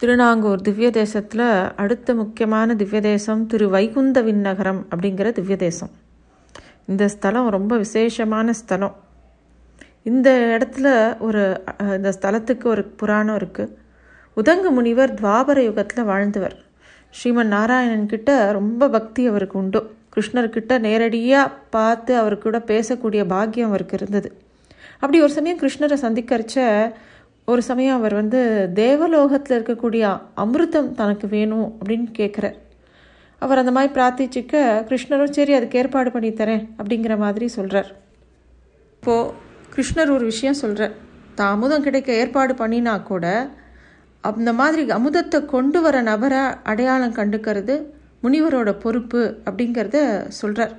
திருநாங்கூர் திவ்ய தேசத்தில் அடுத்த முக்கியமான திவ்ய தேசம் திரு வைகுந்த விண்ணகரம் அப்படிங்கிற திவ்ய தேசம் இந்த ஸ்தலம் ரொம்ப விசேஷமான ஸ்தலம். இந்த இடத்துல ஒரு இந்த ஸ்தலத்துக்கு ஒரு புராணம் இருக்குது உதங்க முனிவர் துவாபர யுகத்தில் வாழ்ந்தவர். ஸ்ரீமன் நாராயணன் கிட்ட ரொம்ப பக்தி அவருக்கு உண்டு. கிருஷ்ணர்கிட்ட நேரடியாக பார்த்து அவர் கூட பேசக்கூடிய பாக்கியம் அவருக்கு இருந்தது. அப்படி ஒரு சமயம் கிருஷ்ணரை சந்திக்கரிச்ச ஒரு சமயம் அவர் வந்து தேவலோகத்தில் இருக்கக்கூடிய அமிர்தம் தனக்கு வேணும் அப்படின்னு கேட்குறார் அவர் அந்த மாதிரி பிரார்த்திச்சுக்க கிருஷ்ணரும் சரி அதுக்கு ஏற்பாடு பண்ணி தரேன் அப்படிங்கிற மாதிரி சொல்கிறார் இப்போது கிருஷ்ணர் ஒரு விஷயம் சொல்கிறார் தான் அமுதம் கிடைக்க ஏற்பாடு பண்ணினா கூட அந்த மாதிரி அமுதத்தை கொண்டு வர நபரை அடையாளம் கண்டுக்கிறது முனிவரோட பொறுப்பு அப்படிங்கிறத சொல்கிறார்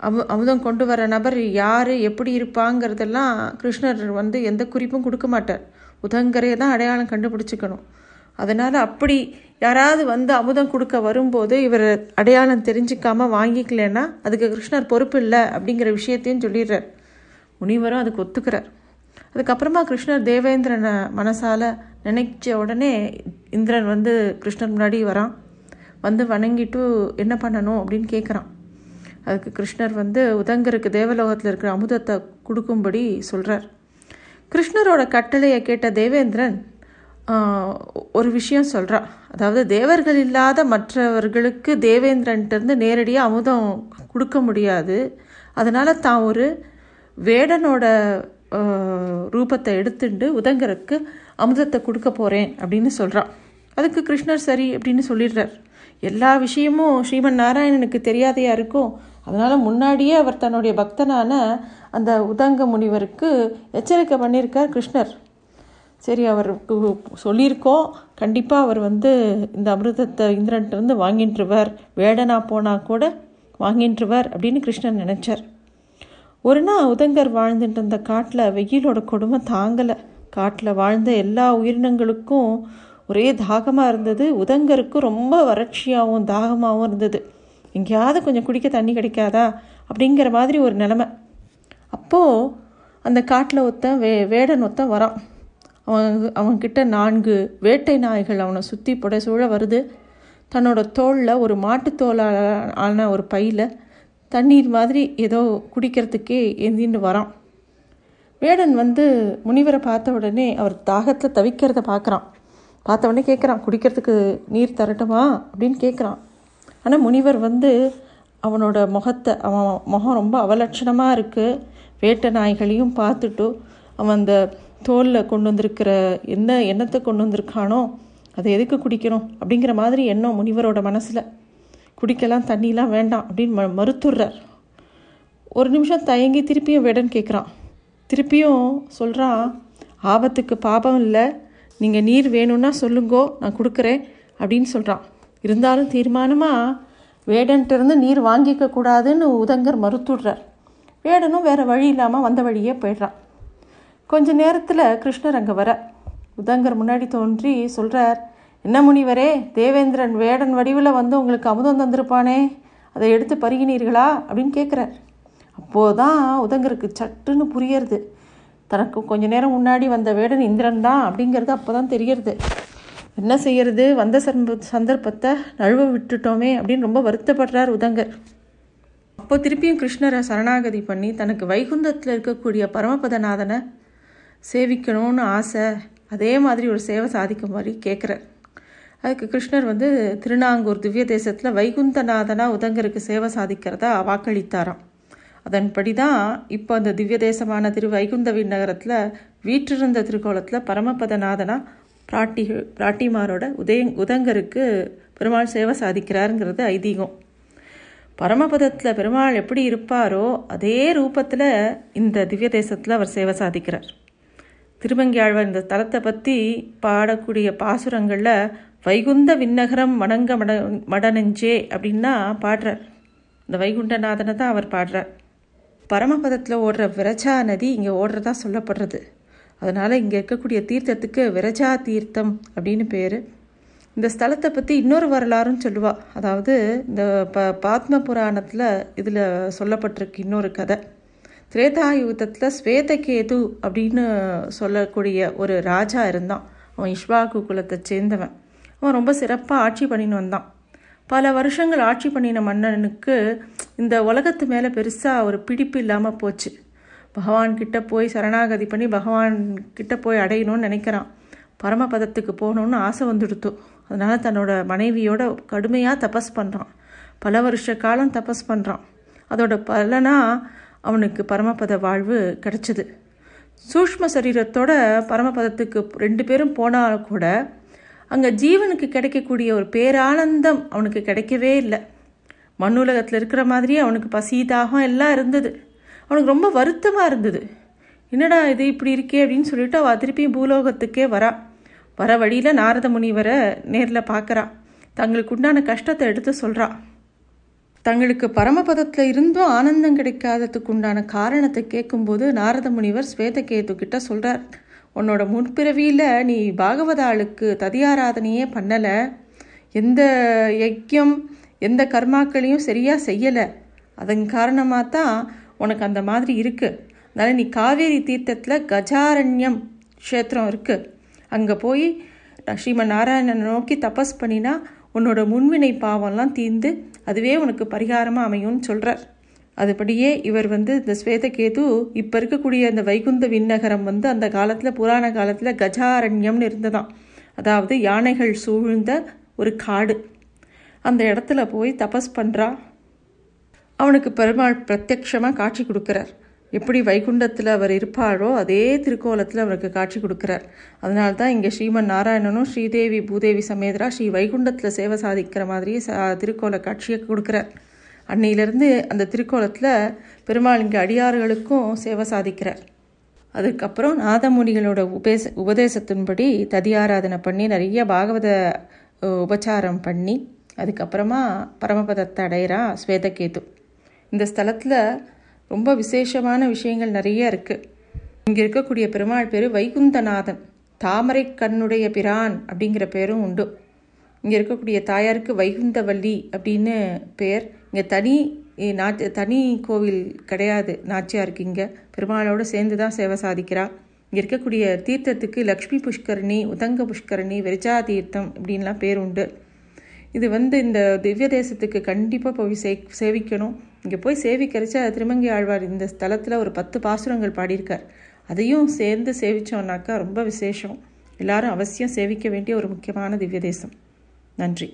அமு அமுதம் கொண்டு வர நபர் யார் எப்படி இருப்பாங்கிறதெல்லாம் கிருஷ்ணர் வந்து எந்த குறிப்பும் கொடுக்க மாட்டார். உதங்கரையை தான் அடையாளம் கண்டுபிடிச்சிக்கணும். அதனால் அப்படி யாராவது வந்து அமுதம் கொடுக்க வரும்போது இவர் அடையாளம் தெரிஞ்சிக்காமல் வாங்கிக்கலன்னா அதுக்கு கிருஷ்ணர் பொறுப்பு இல்லை அப்படிங்கிற விஷயத்தையும் சொல்லிடுறார். முனிவரும் அதுக்கு ஒத்துக்கிறார். அதுக்கப்புறமா கிருஷ்ணர் தேவேந்திரனை மனசால் நினைச்ச உடனே இந்திரன் வந்து கிருஷ்ணர் முன்னாடி வரான். வந்து வணங்கிட்டு என்ன பண்ணணும் அப்படின்னு கேட்குறான் அதுக்கு கிருஷ்ணர் வந்து உதங்கருக்கு தேவலோகத்தில் இருக்கிற அமுதத்தை கொடுக்கும்படி சொல்கிறார் கிருஷ்ணரோட கட்டளையை கேட்ட தேவேந்திரன் ஒரு விஷயம் சொல்கிறான் அதாவது தேவர்கள் இல்லாத மற்றவர்களுக்கு தேவேந்திரன்ட்டிருந்து நேரடியாக அமுதம் கொடுக்க முடியாது. அதனால் தான் ஒரு வேடனோட ரூபத்தை எடுத்துட்டு உதங்கருக்கு அமுதத்தை கொடுக்க போகிறேன் அப்படின்னு சொல்கிறான் அதுக்கு கிருஷ்ணர் சரி அப்படின்னு சொல்லிடுறார். எல்லா விஷயமும் ஸ்ரீமன் நாராயணனுக்கு தெரியாதையாக இருக்கும் அதனால் முன்னாடியே அவர் தன்னுடைய பக்தனான அந்த உதங்க முனிவருக்கு எச்சரிக்கை பண்ணியிருக்கார் கிருஷ்ணர். சரி அவருக்கு சொல்லியிருக்கோம். கண்டிப்பாக அவர் வந்து இந்த அமிர்தத்தை இந்திரன்ட்டு வாங்கின்றுவர். வேடனா போனால் கூட வாங்கின்றுவர் அப்படின்னு கிருஷ்ணன் நினச்சார். ஒரு நாள் உதங்கர் வாழ்ந்துட்டு இருந்த காட்டில் வெயிலோட கொடுமை தாங்கலை. காட்டில் வாழ்ந்த எல்லா உயிரினங்களுக்கும் ஒரே தாகமாக இருந்தது. உதங்கருக்கு ரொம்ப வறட்சியாகவும் தாகமாகவும் இருந்தது. எங்கேயாவது கொஞ்சம் குடிக்க தண்ணி கிடைக்காதா? அப்படிங்கிற மாதிரி ஒரு நிலமை. அப்போது அந்த காட்டில் ஒருத்தன் வே வேடன் ஒருத்தன் வரான். அவன் அவன்கிட்ட நான்கு வேட்டை நாய்கள் அவனை சுற்றி புடைசூழ வருது. தன்னோட தோளில் ஒரு மாட்டுத்தோலால் ஆன ஒரு பையில் தண்ணீர் மாதிரி ஏதோ குடிக்கிறதுக்கே ஏந்தின்னு வரான். வேடன் வந்து முனிவரை பார்த்த உடனே அவர் தாகத்தில் தவிக்கிறத பார்க்குறான். பார்த்தவொடனே கேட்குறான் குடிக்கிறதுக்கு நீர் தரட்டுமா? அப்படின்னு கேட்குறான் ஆனால் முனிவர் வந்து அவனோட முகத்தை அவன் முகம் ரொம்ப அவலட்சணமாக இருக்குது வேட்டை நாய்களையும் பார்த்துட்டு அவன் அந்த தோலில் கொண்டு வந்திருக்கிற என்ன எண்ணத்தை கொண்டு வந்திருக்கானோ அதை எதுக்கு குடிக்கணும் அப்படிங்கிற மாதிரி எண்ணம் முனிவரோட மனசில். குடிக்கலாம் தண்ணிலாம் வேண்டாம் அப்படின்னு ம மறுத்துடுறார். ஒரு நிமிஷம் தயங்கி திருப்பியும் வேடன்னு கேட்குறான் திருப்பியும் சொல்கிறான் ஆபத்துக்கு பாபம் இல்லை நீங்கள் நீர் வேணும்னா சொல்லுங்கோ நான் கொடுக்குறேன் அப்படின்னு சொல்கிறான் இருந்தாலும் தீர்மானமாக வேடன்ட்டிருந்து நீர் வாங்கிக்க கூடாதுன்னு உதங்கர் மறுத்துடுறார். வேடனும் வேறு வழி இல்லாமல் வந்த வழியே போயிடுறான். கொஞ்ச நேரத்தில் கிருஷ்ணர் அங்கே வர. உதங்கர் முன்னாடி தோன்றி சொல்கிறார் என்ன முனிவரே தேவேந்திரன் வேடன் வடிவில் வந்து உங்களுக்கு அமுதம் தந்திருப்பானே அதை எடுத்து பருகினீர்களா? அப்படின்னு கேட்குறார் அப்போது தான் உதங்கருக்கு சட்டுன்னு புரியறது. தனக்கு கொஞ்ச நேரம் முன்னாடி வந்த வேடன் இந்திரன் தான் அப்படிங்கிறது அப்போ தான் தெரியறது என்ன செய்யறது? வந்த சம்ப சந்தர்ப்பத்தை நழுவ விட்டுட்டோமே அப்படின்னு ரொம்ப வருத்தப்படுறார் உதங்கர். அப்போ திருப்பியும் கிருஷ்ணரை சரணாகதி பண்ணி தனக்கு வைகுந்தத்தில் இருக்கக்கூடிய பரமபதநாதனை சேவிக்கணும்னு ஆசை அதே மாதிரி ஒரு சேவை சாதிக்கும்படி கேட்குறார் அதுக்கு கிருஷ்ணர் வந்து திருநாங்கூர் திவ்ய தேசத்தில் வைகுந்தநாதனாக உதங்கருக்கு சேவை சாதிக்கிறதா வாக்களித்தாராம். அதன்படி தான் இப்போ அந்த திவ்ய தேசமான திரு வைகுந்த நகரத்தில் வீற்றிருந்த திருக்கோலத்தில் பரமபதநாதனா பிராட்டி பிராட்டிமாரோட உதய உதங்கருக்கு பெருமாள் சேவை சாதிக்கிறாருங்கிறது ஐதீகம். பரமபதத்தில் பெருமாள் எப்படி இருப்பாரோ அதே ரூபத்தில் இந்த திவ்ய தேசத்தில் அவர் சேவை சாதிக்கிறார். திருமங்கியாழ்வார் இந்த தலத்தை பற்றி பாடக்கூடிய பாசுரங்களில் வைகுந்த விண்ணகரம் வணங்க மட மடனெஞ்சே அப்படின்னா பாடுறார். இந்த வைகுண்டநாதனை தான் அவர் பாடுறார். பரமபதத்தில் ஓடுற விரஜா நதி இங்கே ஓடுறதா சொல்லப்படுறது. அதனால் இங்கே இருக்கக்கூடிய தீர்த்தத்துக்கு விரஜா தீர்த்தம் அப்படின்னு பேர். இந்த ஸ்தலத்தை பற்றி இன்னொரு வரலாறும் சொல்லுவா. அதாவது இந்த ப பாத்ம புராணத்தில் இதில் சொல்லப்பட்டிருக்கு இன்னொரு கதை. திரேதா யுகத்தில் ஸ்வேதகேது அப்படின்னு சொல்லக்கூடிய ஒரு ராஜா இருந்தான். அவன் இஷ்வாகு குலத்தை சேர்ந்தவன். அவன் ரொம்ப சிறப்பாக ஆட்சி பண்ணின்னு வந்தான். பல வருஷங்கள் ஆட்சி பண்ணின மன்னனுக்கு இந்த உலகத்து மேலே பெருசாக ஒரு பிடிப்பு இல்லாமல் போச்சு. பகவான் கிட்ட போய் சரணாகதி பண்ணி பகவான் கிட்ட போய் அடையணும்னு நினைக்கிறான். பரமபதத்துக்கு போகணுன்னு ஆசை வந்துடுத்து. அதனால் தன்னோட மனைவியோட கடுமையாக தபஸ் பண்ணுறான் பல வருஷ காலம் தபஸ் பண்ணுறான் அதோட பலனாக அவனுக்கு பரமபத வாழ்வு கிடச்சிது. சூஷ்ம சரீரத்தோட பரமபதத்துக்கு ரெண்டு பேரும் போனால் கூட அங்கே ஜீவனுக்கு கிடைக்கக்கூடிய ஒரு பேரானந்தம் அவனுக்கு கிடைக்கவே இல்லை. மண்ணுலகத்தில் இருக்கிற மாதிரியே அவனுக்கு பசி தாகம் எல்லாம் இருந்தது. அவனுக்கு ரொம்ப வருத்தமாக இருந்தது. என்னடா இது இப்படி இருக்கே அப்படின்னு சொல்லிட்டு அவள் திருப்பியும் பூலோகத்துக்கே வரா. வர வழியில் நாரத முனிவரை நேரில் பார்க்குறா தங்களுக்கு உண்டான கஷ்டத்தை எடுத்து சொல்கிறா தங்களுக்கு பரமபதத்தில் இருந்தும் ஆனந்தம் கிடைக்காததுக்கு உண்டான காரணத்தை கேட்கும்போது நாரத முனிவர் ஸ்வேதகேது கிட்ட சொல்கிறார் உன்னோட முன்பிறவியில் நீ பாகவதாளுக்கு ததியாராதனையே பண்ணலை. எந்த யக்கியம் எந்த கர்மாக்களையும் சரியாக செய்யலை. அதன் காரணமாக தான் உனக்கு அந்த மாதிரி இருக்குது அதனால் நீ காவேரி தீர்த்தத்தில் கஜாரண்யம் க்ஷேத்திரம் இருக்குது அங்கே போய் ஸ்ரீமன் நாராயணனை நோக்கி தபஸ் பண்ணினா உன்னோட முன்வினை பாவம்லாம் தீர்ந்து அதுவே உனக்கு பரிகாரமாக அமையும்னு சொல்கிறார் அதுபடியே இவர் வந்து இந்த ஸ்வேதகேது இப்போ இருக்கக்கூடிய அந்த வைகுந்த விண்ணகரம் வந்து அந்த காலத்தில் புராண காலத்தில் கஜாரண்யம்னு இருந்ததாம். அதாவது யானைகள் சூழ்ந்த ஒரு காடு. அந்த இடத்துல போய் தபஸ் பண்ணுறா அவனுக்கு பெருமாள் பிரத்யக்ஷமாக காட்சி கொடுக்குறார். எப்படி வைகுண்டத்தில் அவர் இருப்பாரோ அதே திருக்கோலத்தில் அவருக்கு காட்சி கொடுக்குறார். அதனால தான் இங்கே ஸ்ரீமன் நாராயணனும் ஸ்ரீதேவி பூதேவி சமேதரா ஸ்ரீ வைகுண்டத்தில் சேவை சாதிக்கிற மாதிரி சா திருக்கோல காட்சியை கொடுக்குறார். அன்னையிலேருந்து அந்த திருக்கோலத்தில் பெருமாள் இங்கே அடியார்களுக்கும் சேவை சாதிக்கிறார். அதுக்கப்புறம் நாதமுனிகளோட உபேச உபதேசத்தின்படி ததியாராதனை பண்ணி நிறைய பாகவத உபச்சாரம் பண்ணி அதுக்கப்புறமா பரமபதத்தை அடையிறா ஸ்வேதகேது. இந்த ஸ்தலத்தில் ரொம்ப விசேஷமான விஷயங்கள் நிறைய இருக்குது இங்கே இருக்கக்கூடிய பெருமாள் பேர் வைகுந்தநாதன். தாமரை கண்ணுடைய பிரான் அப்படிங்கிற பேரும் உண்டு. இங்கே இருக்கக்கூடிய தாயாருக்கு வைகுந்தவல்லி அப்படின்னு பெயர் இங்கே தனி நாச்சி தனி கோவில் கிடையாது. நாச்சியாருக்கு இங்கே. பெருமாளோடு சேர்ந்து தான் சேவை சாதிக்கிறா. இங்கே இருக்கக்கூடிய தீர்த்தத்துக்கு லக்ஷ்மி புஷ்கரணி உதங்க புஷ்கரணி வெரிஜா தீர்த்தம் இப்படின்லாம் பேர் உண்டு. இது வந்து இந்த திவ்ய தேசத்துக்கு கண்டிப்பாக போய் சே சேவிக்கணும். இங்கே போய் சேவிக்கிறச்ச திருமங்கை ஆழ்வார் இந்த ஸ்தலத்தில் ஒரு பத்து பாசுரங்கள் பாடியிருக்கார். அதையும் சேர்ந்து சேவித்தோன்னாக்கா ரொம்ப விசேஷம். எல்லாரும் அவசியம் சேவிக்க வேண்டிய ஒரு முக்கியமான திவ்ய தேசம். நன்றி